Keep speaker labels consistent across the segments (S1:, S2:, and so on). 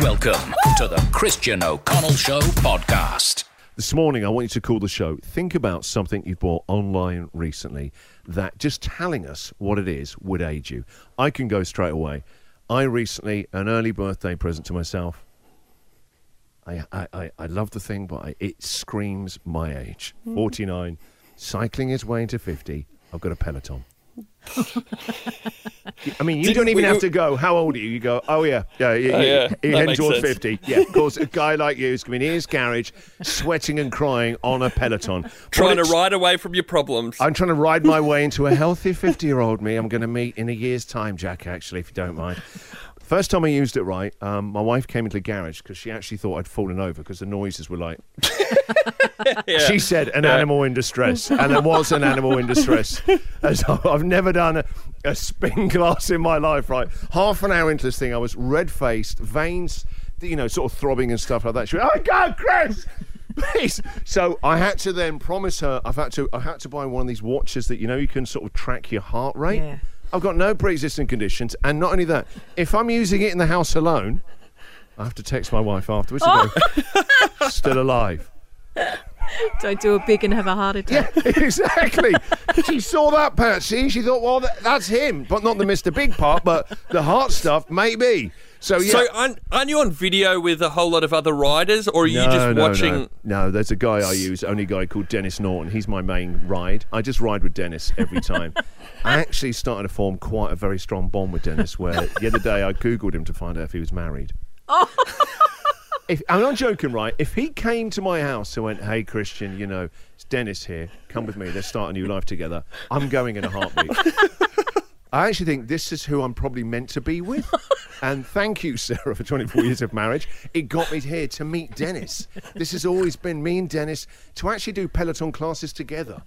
S1: Welcome to the Christian O'Connell Show podcast.
S2: This morning, I want you to call the show. Think about something you've bought online recently that just telling us what it is would aid you. I can go straight away. I recently, an early birthday present to myself. I, I, I, I love the thing, but I, it screams my age. Mm. 49, cycling his way into 50. I've got a Peloton. I mean, you
S3: Didn't
S2: don't even
S3: we-
S2: have to go. How old are you? You go. Oh yeah, yeah. You,
S3: Oh, yeah.
S2: you
S3: That
S2: head towards fifty. Yeah, of course. A guy like you is coming in his garage, sweating and crying on a Peloton,
S3: Trying to ride away from your problems.
S2: I'm trying to ride my way into a healthy 50 year old me I'm going to meet in a year's time, Jack, actually, if you don't mind. First time I used it right, um, my wife came into the garage because she actually thought I'd fallen over because the noises were like. She said an animal in distress, and there was an animal in distress. As I- I've never done a, a spin class in my life, right? Half an hour into this thing, I was red faced, veins, you know, sort of throbbing and stuff like that. She went, "Oh God, Chris!" Please. So I had to then promise her I've had to I had to buy one of these watches that you know you can sort of track your heart rate.
S4: Yeah.
S2: I've got no pre-existing conditions, and not only that, if I'm using it in the house alone, I have to text my wife afterwards and go, "Still alive."
S4: Don't do a big and have a heart attack.
S2: Yeah, exactly. she saw that Patsy. She thought, well, that's him, but not the Mr. Big part, but the heart stuff, maybe. So yeah.
S3: So aren't, aren't you on video with a whole lot of other riders, or are you
S2: no,
S3: just
S2: no,
S3: watching?
S2: No. no, there's a guy I use, only guy called Dennis Morton. He's my main ride. I just ride with Dennis every time. I actually started to form quite a very strong bond with Dennis. Where the other day I googled him to find out if he was married. Oh. If, I'm not joking, right? If he came to my house and went, "Hey, Christian, you know, it's Dennis here. Come with me. Let's start a new life together." I'm going in a heartbeat. I actually think this is who I'm probably meant to be with. And thank you, Sarah, for 24 years of marriage. It got me here to meet Dennis. This has always been me and Dennis to actually do Peloton classes together,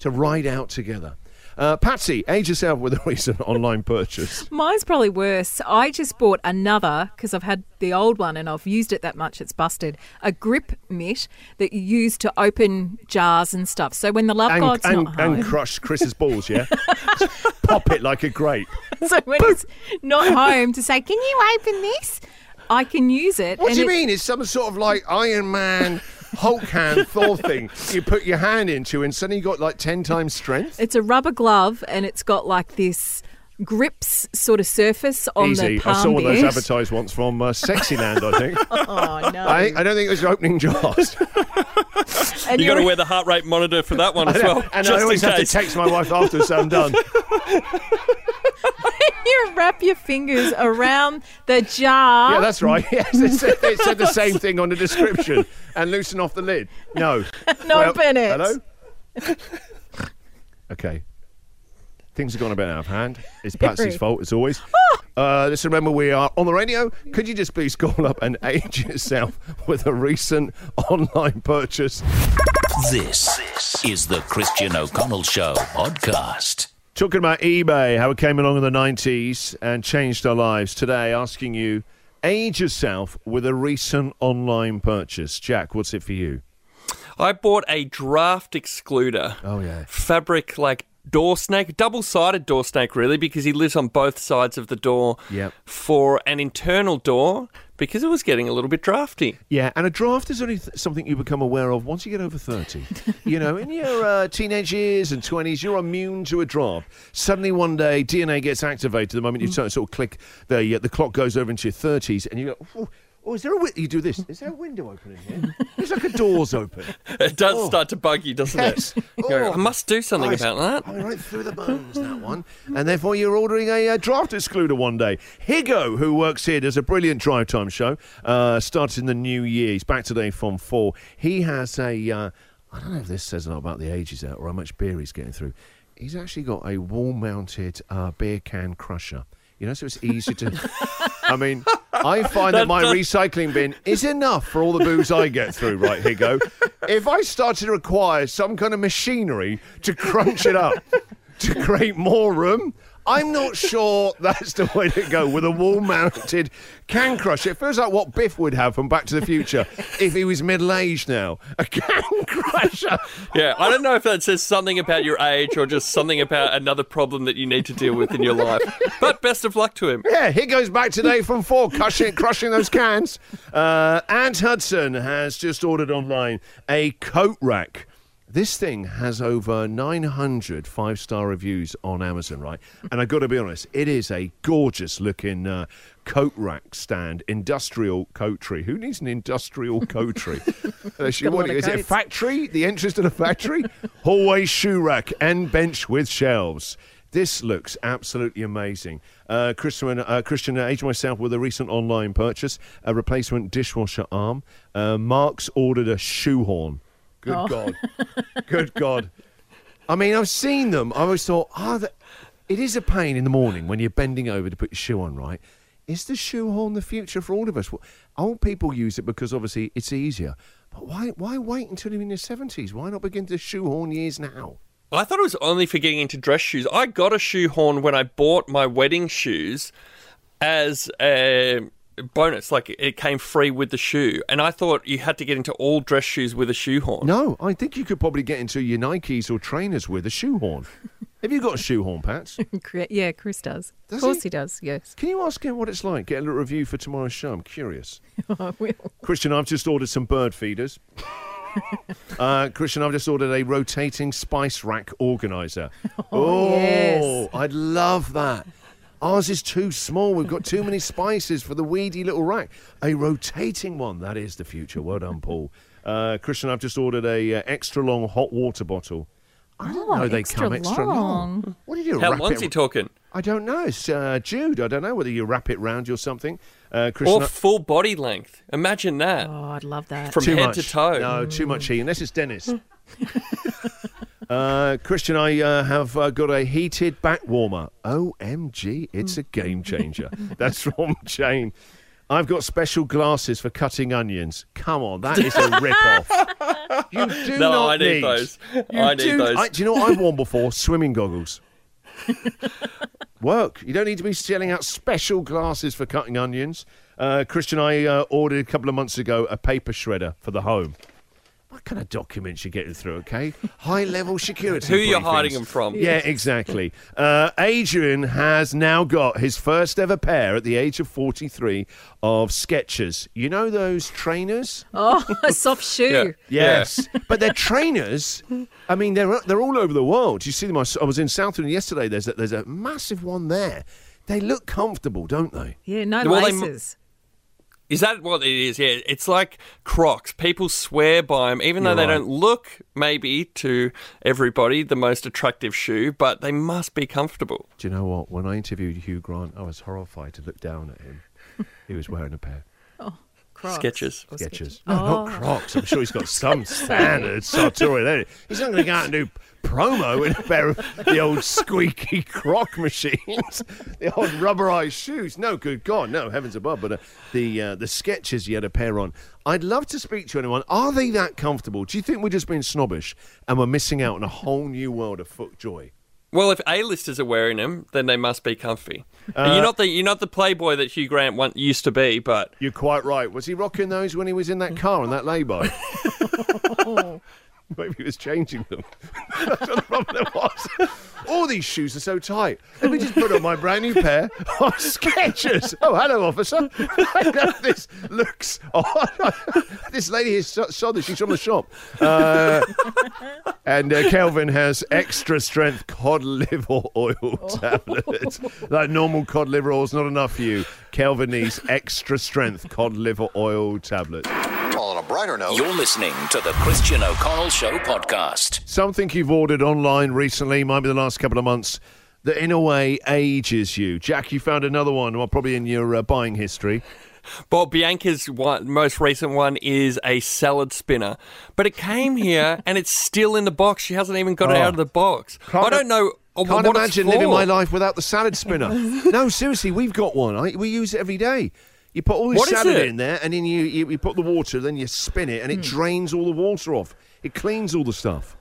S2: to ride out together. Uh, Patsy, age yourself with a recent online purchase.
S4: Mine's probably worse. I just bought another because I've had the old one and I've used it that much it's busted. A grip mitt that you use to open jars and stuff. So when the love
S2: And,
S4: god's
S2: and,
S4: not home,
S2: and crush Chris's balls, yeah? Pop it like a grape.
S4: so when he's not home, to say, "Can you open this?" I can use it.
S2: What do you
S4: it-
S2: mean? It's some sort of like Iron Man, Hulk hand, Thor thing you put your hand into and suddenly you got like 10 times strength?
S4: It's a rubber glove and it's got like this grips sort of surface on
S2: Easy.
S4: the palm
S2: I saw one of those advertised once from uh, Sexyland, I think.
S4: Oh no!
S2: I, I don't think it was opening jars.
S4: and
S3: You got to wear the heart rate monitor for that one as well,
S2: and
S3: just
S2: I always
S3: in
S2: have to text my wife after so I'm done.
S4: you wap your fingers around the jar.
S2: Yeah, that's right. Yes, it said, it said the same thing on the description. And loosen off the lid. No.
S4: No,
S2: Well,
S4: open it.
S2: Hello? okay. Things have gone a bit out of hand. It's Patsy's fault, as always. Uh, just remember, we are on the radio. Could you just please call up and age yourself with a recent online purchase?
S1: This is the Christian O'Connell Show podcast.
S2: Talking about eBay, how it came along in the 90s and changed our lives. Today, asking you, age yourself with a recent online purchase. Jack, what's it for you?
S3: I bought a draft excluder.
S2: Oh, yeah.
S3: fabric like door snake, double sided door snake, really, because he lives on both sides of the door
S2: Yep.
S3: for an internal door because it was getting a little bit drafty.
S2: Yeah, and a draft is only th- something you become aware of once you get over 30. you know, in your uh, teenage years and 20s, you're immune to a draft. Suddenly one day, DNA gets activated the moment you turn, sort of click, the, uh, the clock goes over into your 30s, and you go, oh, is there a? You do this. Is there a window open in here? It's like a door's open.
S3: It does
S2: Oh.
S3: start to bug you, doesn't
S2: Yes.
S3: it? You go,
S2: Oh.
S3: I must do something
S2: Nice.
S3: about that.
S2: Oh, right through the bones, that one. And therefore, you're ordering a, uh draft excluder one day. Higo, who works here, does a brilliant drive time show. Uh, starts in the new year. He's back today from four. He has a. Uh, I don't know if this says a lot about the ages at or how much beer he's getting through. He's actually got a wall-mounted uh, beer can crusher. You know, so it's easy to. I mean, I find that,
S3: That
S2: my
S3: does-
S2: recycling bin is enough for all the booze I get through. Right, Higo. If I started to require some kind of machinery to crunch it up to create more room, I'm not sure that's the way to go with a wall-mounted can crusher. It feels like what Biff would have from Back to the Future if he was middle-aged now. A can crusher.
S3: Yeah, I don't know if that says something about your age or just something about another problem that you need to deal with in your life. But best of luck to him.
S2: Yeah, he goes back today from four, crushing, crushing those cans. Uh, Ant Hudson has just ordered online a coat rack. This thing has over 900 five star reviews on Amazon, right? And I've got to be honest, it is a gorgeous looking uh, coat rack stand, industrial coatry. Who needs an industrial you
S4: Got a
S2: it. Is it a factory? The entrance to the factory? Hallway shoe rack and bench with shelves. This looks absolutely amazing. Uh, Christian, uh, Christian, uh, aged myself with a recent online purchase, a replacement dishwasher arm. Uh, Mark's ordered a shoehorn. Good
S4: Oh.
S2: God. Good God. I mean, I've seen them. I always thought, oh, it is a pain in the morning when you're bending over to put your shoe on, right? Is the shoehorn the future for all of us? Well, Old people use it because obviously it's easier. But why, why wait until you're in your 70s? Why not begin to shoehorn years now?
S3: I thought it was only for getting into dress shoes. I got a shoehorn when I bought my wedding shoes as a bonus. Like it came free with the shoe. And I thought you had to get into all dress shoes with a shoehorn.
S2: No, I think you could probably get into your Nikes or trainers with a shoehorn. Have you got a shoehorn, Pats?
S4: Cri- Yeah, Chris does.
S2: Does
S4: of course
S2: he?
S4: he? does, yes.
S2: Can you ask him what it's like? Get a little review for tomorrow's show. I'm curious.
S4: I will.
S2: Christian, I've just ordered some bird feeders. uh, Christian, I've just ordered a rotating spice rack organizer.
S4: Oh, yes.
S2: I'd love that. Ours is too small. We've got too many spices for the weedy little rack. A rotating one. That is the future. Well done, Paul. Uh, Christian, I've just ordered a uh, extra long hot water bottle. I don't
S4: Oh,
S2: know they
S4: extra
S2: come extra long.
S4: long.
S2: What do you do?
S3: How
S2: wrap
S3: long's
S2: it-
S3: he talking?
S2: I don't know. It's uh, Jude. I don't know whether you wrap it round you or something. Uh, Christian,
S3: Or full body length. Imagine that.
S4: Oh, I'd love that.
S3: From
S2: too
S3: head
S2: much.
S3: to toe.
S2: No, too much heat. Unless it's Dennis. uh, Christian, I uh, have uh, got a heated back warmer. OMG, it's a game changer. That's from Jane. I've got special glasses for cutting onions. Come on, that is a rip-off. You do
S3: No,
S2: not
S3: I need those.
S2: You
S3: I need
S2: do,
S3: those.
S2: I, do you know what I've worn before? Swimming goggles. Work. You don't need to be selling out special glasses for cutting onions. Uh, Christian, I uh, ordered a couple of months ago a paper shredder for the home. What kind of documents you're getting through, okay? High level security.
S3: Who you're
S2: briefings.
S3: hiding them from?
S2: Yeah, exactly. Uh, Adrian has now got his first ever pair at the age of 43 of Skechers. You know those trainers?
S4: Oh, a soft shoe.
S3: Yeah.
S2: Yes, but they're trainers. I mean, they're they're all over the world. You see them? I s- I was in Southland yesterday. There's a, there's a massive one there. They look comfortable, don't they?
S4: Yeah, no
S3: Well, they
S4: laces.
S3: Is that what it is? Yeah, it's like Crocs. People swear by them, even though
S2: You're
S3: they
S2: right.
S3: don't look, maybe, to everybody the most attractive shoe, but they must be comfortable.
S2: Do you know what? When I interviewed Hugh Grant, I was horrified to look down at him. he was wearing a pair.
S4: Of oh, Crocs.
S3: Skechers.
S4: Sketches.
S2: Skechers.
S4: Skechers.
S2: No, not oh. Crocs. I'm sure he's got some standard sartorial. there. He's not going to go out and do promo in a pair of the old squeaky croc machines, the old rubberized shoes. No, good God, no, heavens above. But uh, the uh, the Skechers you had a pair on. I'd love to speak to anyone. Are they that comfortable? Do you think we're just being snobbish and we're missing out on a whole new world of foot joy?
S3: Well, if A-listers are wearing them, then they must be comfy. And you're not the you're not the playboy that Hugh Grant once used to be, but
S2: You're quite right. Was he rocking those when he was in that car on that lay-by? Maybe he was changing them. That's what the problem was. All these shoes are so tight. Let me just put on my brand new pair of Skechers. Oh, hello, officer. I know this looks. Oh, this lady is so, saw this. She's from the shop. Uh, and uh, Kelvin has extra strength cod liver oil tablets. like normal cod liver oil is not enough for you. Kelvin needs extra strength cod liver oil tablets.
S5: Well, on a brighter note,
S1: You're listening to the Christian O'Connell Show podcast.
S2: Something you've ordered online recently, might be the last couple of months, that in a way ages you. Jack, you found another one, well, probably in your uh, buying history.
S3: Bob Bianca's one, most recent one is a salad spinner, but it came here and it's still in the box. She hasn't even got it
S2: Oh.
S3: out of the box.
S2: Can't
S3: I don't know.
S2: Can't imagine living my life without the salad spinner. no, seriously, we've got one. I, we use it every day. You put all your
S3: What is
S2: salad in there, and then you, you, you put the water, then you spin it, and it drains all the water off. It cleans all the stuff.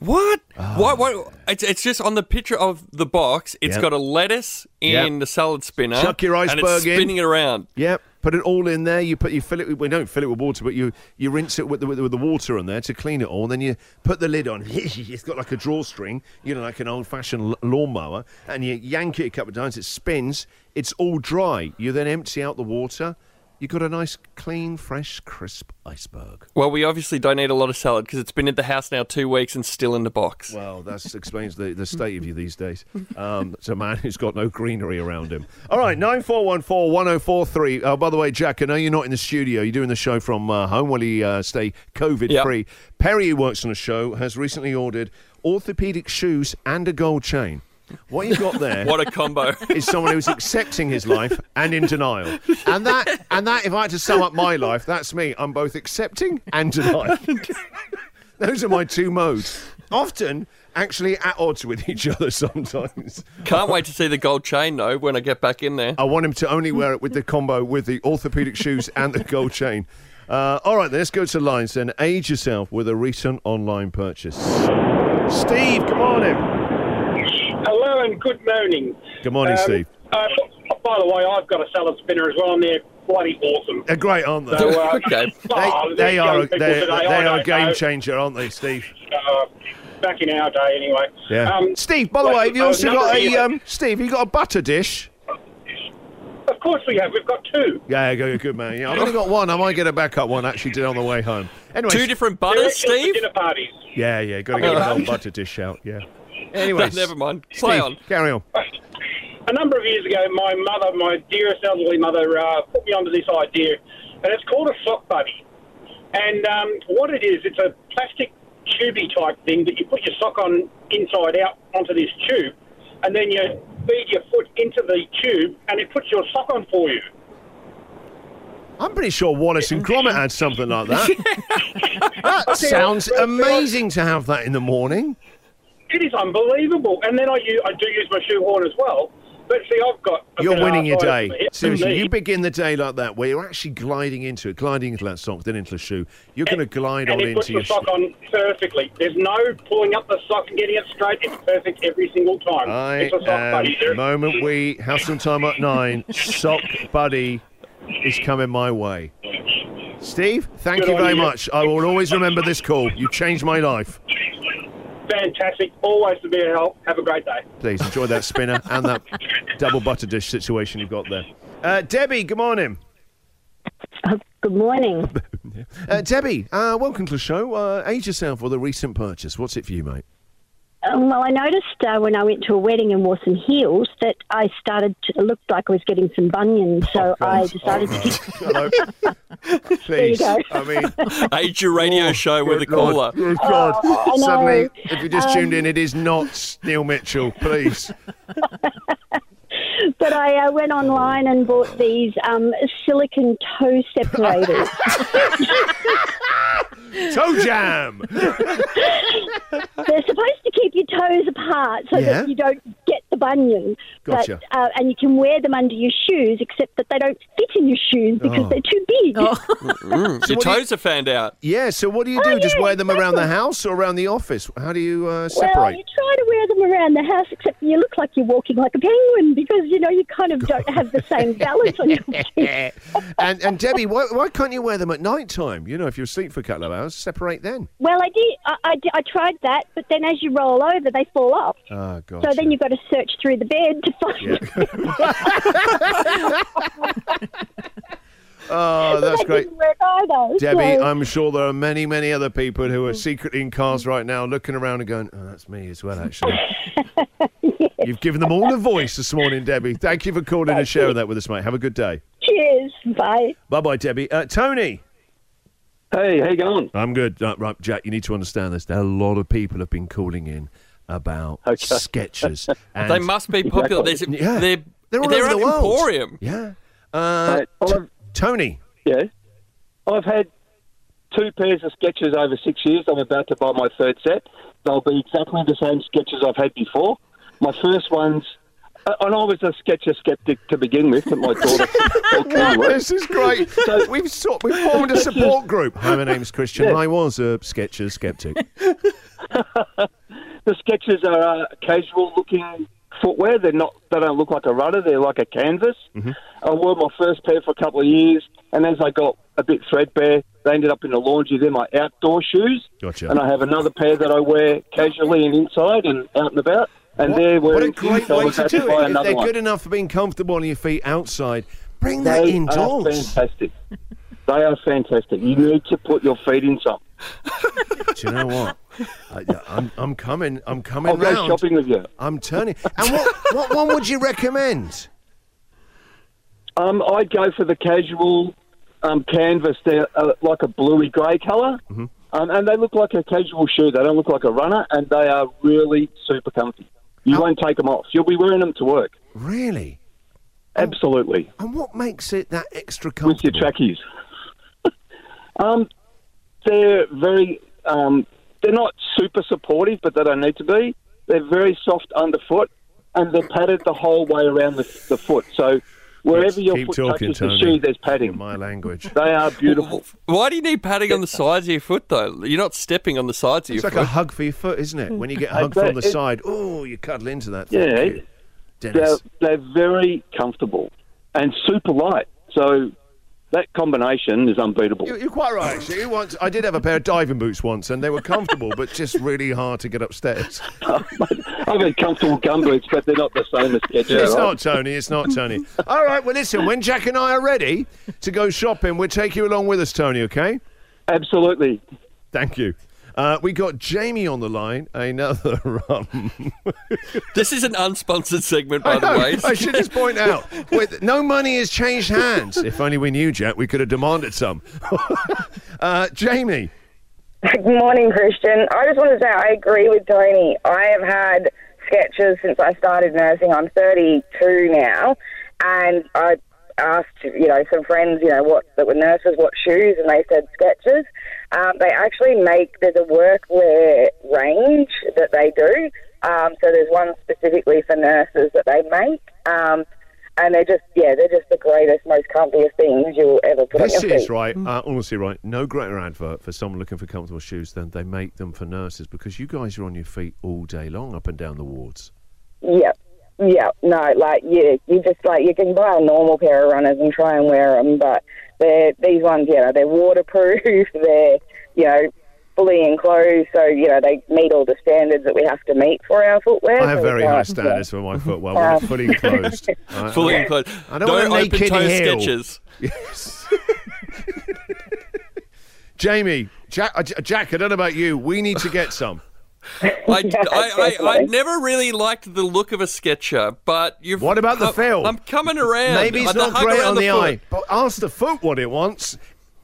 S3: What? Ah. Why, why? It's, it's just on the picture of the box. It's
S2: Yep.
S3: got a lettuce in
S2: Yep.
S3: the salad spinner.
S2: Chuck your
S3: and it's
S2: iceberg in.
S3: spinning it around.
S2: Yep. Put it all in there. You put you fill it. With, well, don't fill it with water, but you you rinse it with the, with the, with the water on there to clean it all. And then you put the lid on. it's got like a drawstring, you know, like an old fashioned lawnmower, and you yank it a couple of times. It spins. It's all dry. You then empty out the water. You got a nice, clean, fresh, crisp iceberg.
S3: Well, we obviously don't eat a lot of salad because it's been in the house now two weeks and still in the box.
S2: Well, that explains the, the state of you these days. Um, it's a man who's got no greenery around him. All right, 9414 1043. Uh, by the way, Jack, I know you're not in the studio. You're doing the show from uh, home while you uh, stay COVID free. Perry, who works on the show, has recently ordered orthopedic shoes and a gold chain. What you got there
S3: What a combo.
S2: is someone who's accepting his life and in denial. And that, and that, if I had to sum up my life, that's me. I'm both accepting and denying. Those are my two modes. Often, actually, at odds with each other sometimes.
S3: Can't wait to see the gold chain, though, when I get back in there.
S2: I want him to only wear it with the combo with the orthopedic shoes and the gold chain. Uh, all right, then, let's go to lines then. Age yourself with a recent online purchase. Steve, come on in.
S5: Hello and good morning.
S2: Good morning,
S5: Um,
S2: Steve.
S5: Uh, by the way, I've got a salad spinner as well, and they're bloody awesome.
S2: They're great, aren't they?
S5: So, uh,
S3: okay.
S5: oh,
S2: they, they are,
S5: young
S2: a,
S5: people
S2: they,
S5: today,
S2: they are a game
S5: know.
S2: changer, aren't they, Steve?
S5: Uh, back in our day, anyway.
S2: Yeah.
S5: Um,
S2: Steve, by the
S5: well,
S2: way, have you
S5: uh,
S2: also got a um, Steve? You got a butter dish?
S5: Of course we have. We've got two.
S2: Yeah, good, good man. Yeah, I've only got one. I might get a backup one actually did on the way home. Anyway,
S3: Two different
S5: They're
S3: butters, Steve?
S5: dinner parties.
S2: Yeah, yeah, got to get a whole butter dish out. Yeah. Anyway,
S3: Never mind. Play
S2: Steve,
S3: on.
S2: Carry on.
S5: A number of years ago, my mother, my dearest elderly mother, uh, put me onto this idea, and it's called a sock buddy. And um, what it is, it's a plastic tubey type thing that you put your sock on inside out onto this tube, and then you feed your foot into the tube, and it puts your sock on for you.
S2: I'm pretty sure Wallace and Gromit had something like that. that sounds amazing to have that in the morning.
S5: It is unbelievable. And then I, use, I do use my shoehorn as well. But see, I've got. a
S2: You're winning your day. Seriously, you begin the day like that, where you're actually gliding into it, gliding into that sock, then into the shoe. You're going to glide
S5: and
S2: on
S5: it puts
S2: into
S5: the
S2: your
S5: sock on perfectly. There's no pulling up the sock and getting it straight. It's perfect every single time.
S2: I
S5: it's a sock buddy. There.
S2: moment we have some time at nine, sock buddy is coming my way. Steve, thank
S5: Good
S2: you very
S5: you.
S2: much. I will always remember this call. You changed my life.
S5: Fantastic. Always to be a help. Have a great day.
S2: Please enjoy that spinner and that double butter dish situation you've got there. Uh, Debbie, good morning.
S6: Good morning.
S2: Uh, Debbie, uh, welcome to the show. Uh, age yourself with a recent purchase. What's it for you, mate?
S6: Um, well, I noticed uh, when I went to a wedding and wore some heels that I started to look like I was getting some bunions. So I decided to.
S2: Hello. Please.
S6: go.
S2: I mean,
S3: Age your radio show with a
S2: good Lord.
S3: caller.
S2: Good God.
S6: Oh, I know.
S2: Suddenly, if you just
S6: Um,
S2: tuned in, it is not Neil Mitchell. Please.
S6: But I uh, went online and bought these um, silicon toe separators.
S2: Toe jam.
S6: They're supposed to keep your toes apart so
S2: Yeah.
S6: that you don't bunion.
S2: Gotcha.
S6: But, uh, and you can wear them under your shoes, except that they don't fit in your shoes because
S2: Oh.
S6: they're too big.
S3: Your
S2: what do you-
S3: toes are fanned out.
S2: Yeah, so what do you do? Just
S6: yeah,
S2: wear them around the house or around the office? How do you uh,
S6: Well, you try to wear them around the house, except you look like you're walking like a penguin because you know you kind of don't have the same balance on your feet.
S2: and and Debbie, why, why can't you wear them at night time? You know, if you're asleep for a couple of hours, separate then.
S6: Well, I did. I, I, did- I tried that, but then as you roll over, they fall off.
S2: Oh, God.
S6: So then you've got to search through the bed to find.
S2: Oh, that's
S6: that
S2: great.
S6: Didn't work either.
S2: Debbie,
S6: so-
S2: I'm sure there are many, many other people who are secretly in cars right now looking around and going, oh, that's me as well, actually. You've given them all a voice this morning, Debbie. Thank you for calling and sharing that with us, mate. Have a good day.
S6: Cheers. Bye.
S2: Bye bye, Debbie. Uh, Tony.
S7: Hey, how you going?
S2: I'm good. Uh, right, Jack, you need to understand this. A lot of people have been calling in about
S7: Okay.
S2: Skechers. And
S3: They must be popular. There's,
S2: Yeah.
S3: They're,
S2: They're all
S3: they're
S2: over
S3: an
S2: the world.
S3: emporium.
S2: Yeah. Uh,
S7: Mate,
S2: T-
S7: I've-
S2: Tony.
S7: Yeah. I've had two pairs of Skechers over six years. I'm about to buy my third set. They'll be exactly the same Skechers I've had before. My first ones, uh, and I was a Skecher skeptic to begin with, but my daughter thought me.
S2: This is great. we've sort, we've formed a support group. Hi, my name's Christian. I was a Skecher skeptic.
S7: The Skechers are uh, casual looking footwear. They're not. They don't look like a runner. They're like a canvas.
S2: Mm-hmm.
S7: I wore my first pair for a couple of years, and as I got a bit threadbare, they ended up in the laundry. They're my outdoor shoes.
S2: Gotcha.
S7: And I have another pair that I wear casually and inside and out and about. And they're wearing
S2: What a great
S7: so I
S2: way
S7: was
S2: to do
S7: buy
S2: it. If they're
S7: one.
S2: good enough for being comfortable on your feet outside, bring that
S7: They are
S2: indoors.
S7: fantastic. They are fantastic. You need to put your feet in some.
S2: Do you know what? I, I'm, I'm coming. I'm coming
S7: I'll go
S2: round.
S7: shopping with you.
S2: I'm turning. And what, what one would you recommend?
S7: Um, I'd go for the casual um, canvas. They're uh, like a bluey grey color
S2: Mm-hmm.
S7: um, and they look like a casual shoe. They don't look like a runner, and they are really super comfy. You
S2: How-
S7: won't take them off. You'll be wearing them to work.
S2: Really?
S7: Absolutely,
S2: And what makes it that extra comfy
S7: with your trackies. um, they're very. Um, they're not super supportive, but they don't need to be. They're very soft underfoot, and they're padded the whole way around the, the foot. So wherever your
S2: Keep
S7: foot
S2: talking,
S7: touches the shoe, there's padding.
S2: My language.
S7: They are beautiful.
S3: Why do you need padding on the sides of your foot, though? You're not stepping on the sides of
S2: It's
S3: your
S2: like
S3: foot.
S2: It's like a hug for your foot, isn't it? When you get hugged from the
S7: it-
S2: side, oh, you cuddle into that.
S7: Yeah,
S2: Thank you.
S7: they're,
S2: Dennis.
S7: they're very comfortable and super light. So that combination is unbeatable.
S2: You- You're quite right, actually. Once, I did have a pair of diving boots once, and they were comfortable, but just really hard to get upstairs.
S7: I've had comfortable gum boots, but they're not the same as Skechers.
S2: It's
S7: right?
S2: not Tony. It's not Tony. All right. Well, listen. When Jack and I are ready to go shopping, we'll take you along with us, Tony. Okay?
S7: Absolutely.
S2: Thank you. Uh, we got Jamie on the line. Another rum.
S3: This is an unsponsored segment, by
S2: I,
S3: the
S2: know,
S3: way.
S2: I should just point out, with, no money has changed hands. If only we knew, Jack, we could have demanded some. uh, Jamie.
S8: Good morning, Christian. I just want to say I agree with Tony. I have had Skechers since I started nursing. I'm 32 now, and I asked, you know, some friends, you know, what that were nurses, what shoes, and they said Skechers. Um, they actually make there's a workwear range that they do. Um, so there's one specifically for nurses that they make. Um, and they're just, yeah, they're just the greatest, most comfiest things you'll ever put
S2: This
S8: on your feet.
S2: is right, uh, honestly right. No greater advert for someone looking for comfortable shoes than they make them for nurses because you guys are on your feet all day long up and down the wards.
S8: Yep. Yep. No, like you, you just like you can buy a normal pair of runners and try and wear them, but they're these ones, you know, they're waterproof. They're, you know, fully enclosed, so you know they meet all the standards that we have to meet for our footwear.
S2: I have
S8: So
S2: very high
S8: like,
S2: standards for my footwear. We're
S8: Um,
S2: fully enclosed. I-
S3: Fully
S2: I-
S3: enclosed.
S2: I don't want a
S3: open toe
S2: heel.
S3: Skechers.
S2: Yes. Jamie, Jack, uh, Jack, I don't know about you. We need to get some.
S3: I, I, I, I never really liked the look of a Skecher, but you've.
S2: What about the
S3: I'm-
S2: feel?
S3: I'm coming around.
S2: Maybe it's
S3: Uh,
S2: not
S3: hug
S2: great
S3: around
S2: on the,
S3: foot.
S2: eye, but ask the foot what it wants.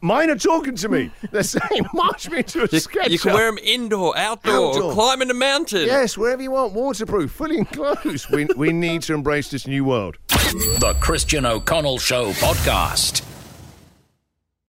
S2: Mine are talking to me. They're saying, march me to a
S3: You,
S2: sketch.
S3: you can wear them indoor, outdoor,
S2: Outdoor.
S3: climbing a mountain.
S2: Yes, wherever you want, waterproof, fully enclosed. we, we need to embrace this new world.
S1: The Christian O'Connell Show podcast.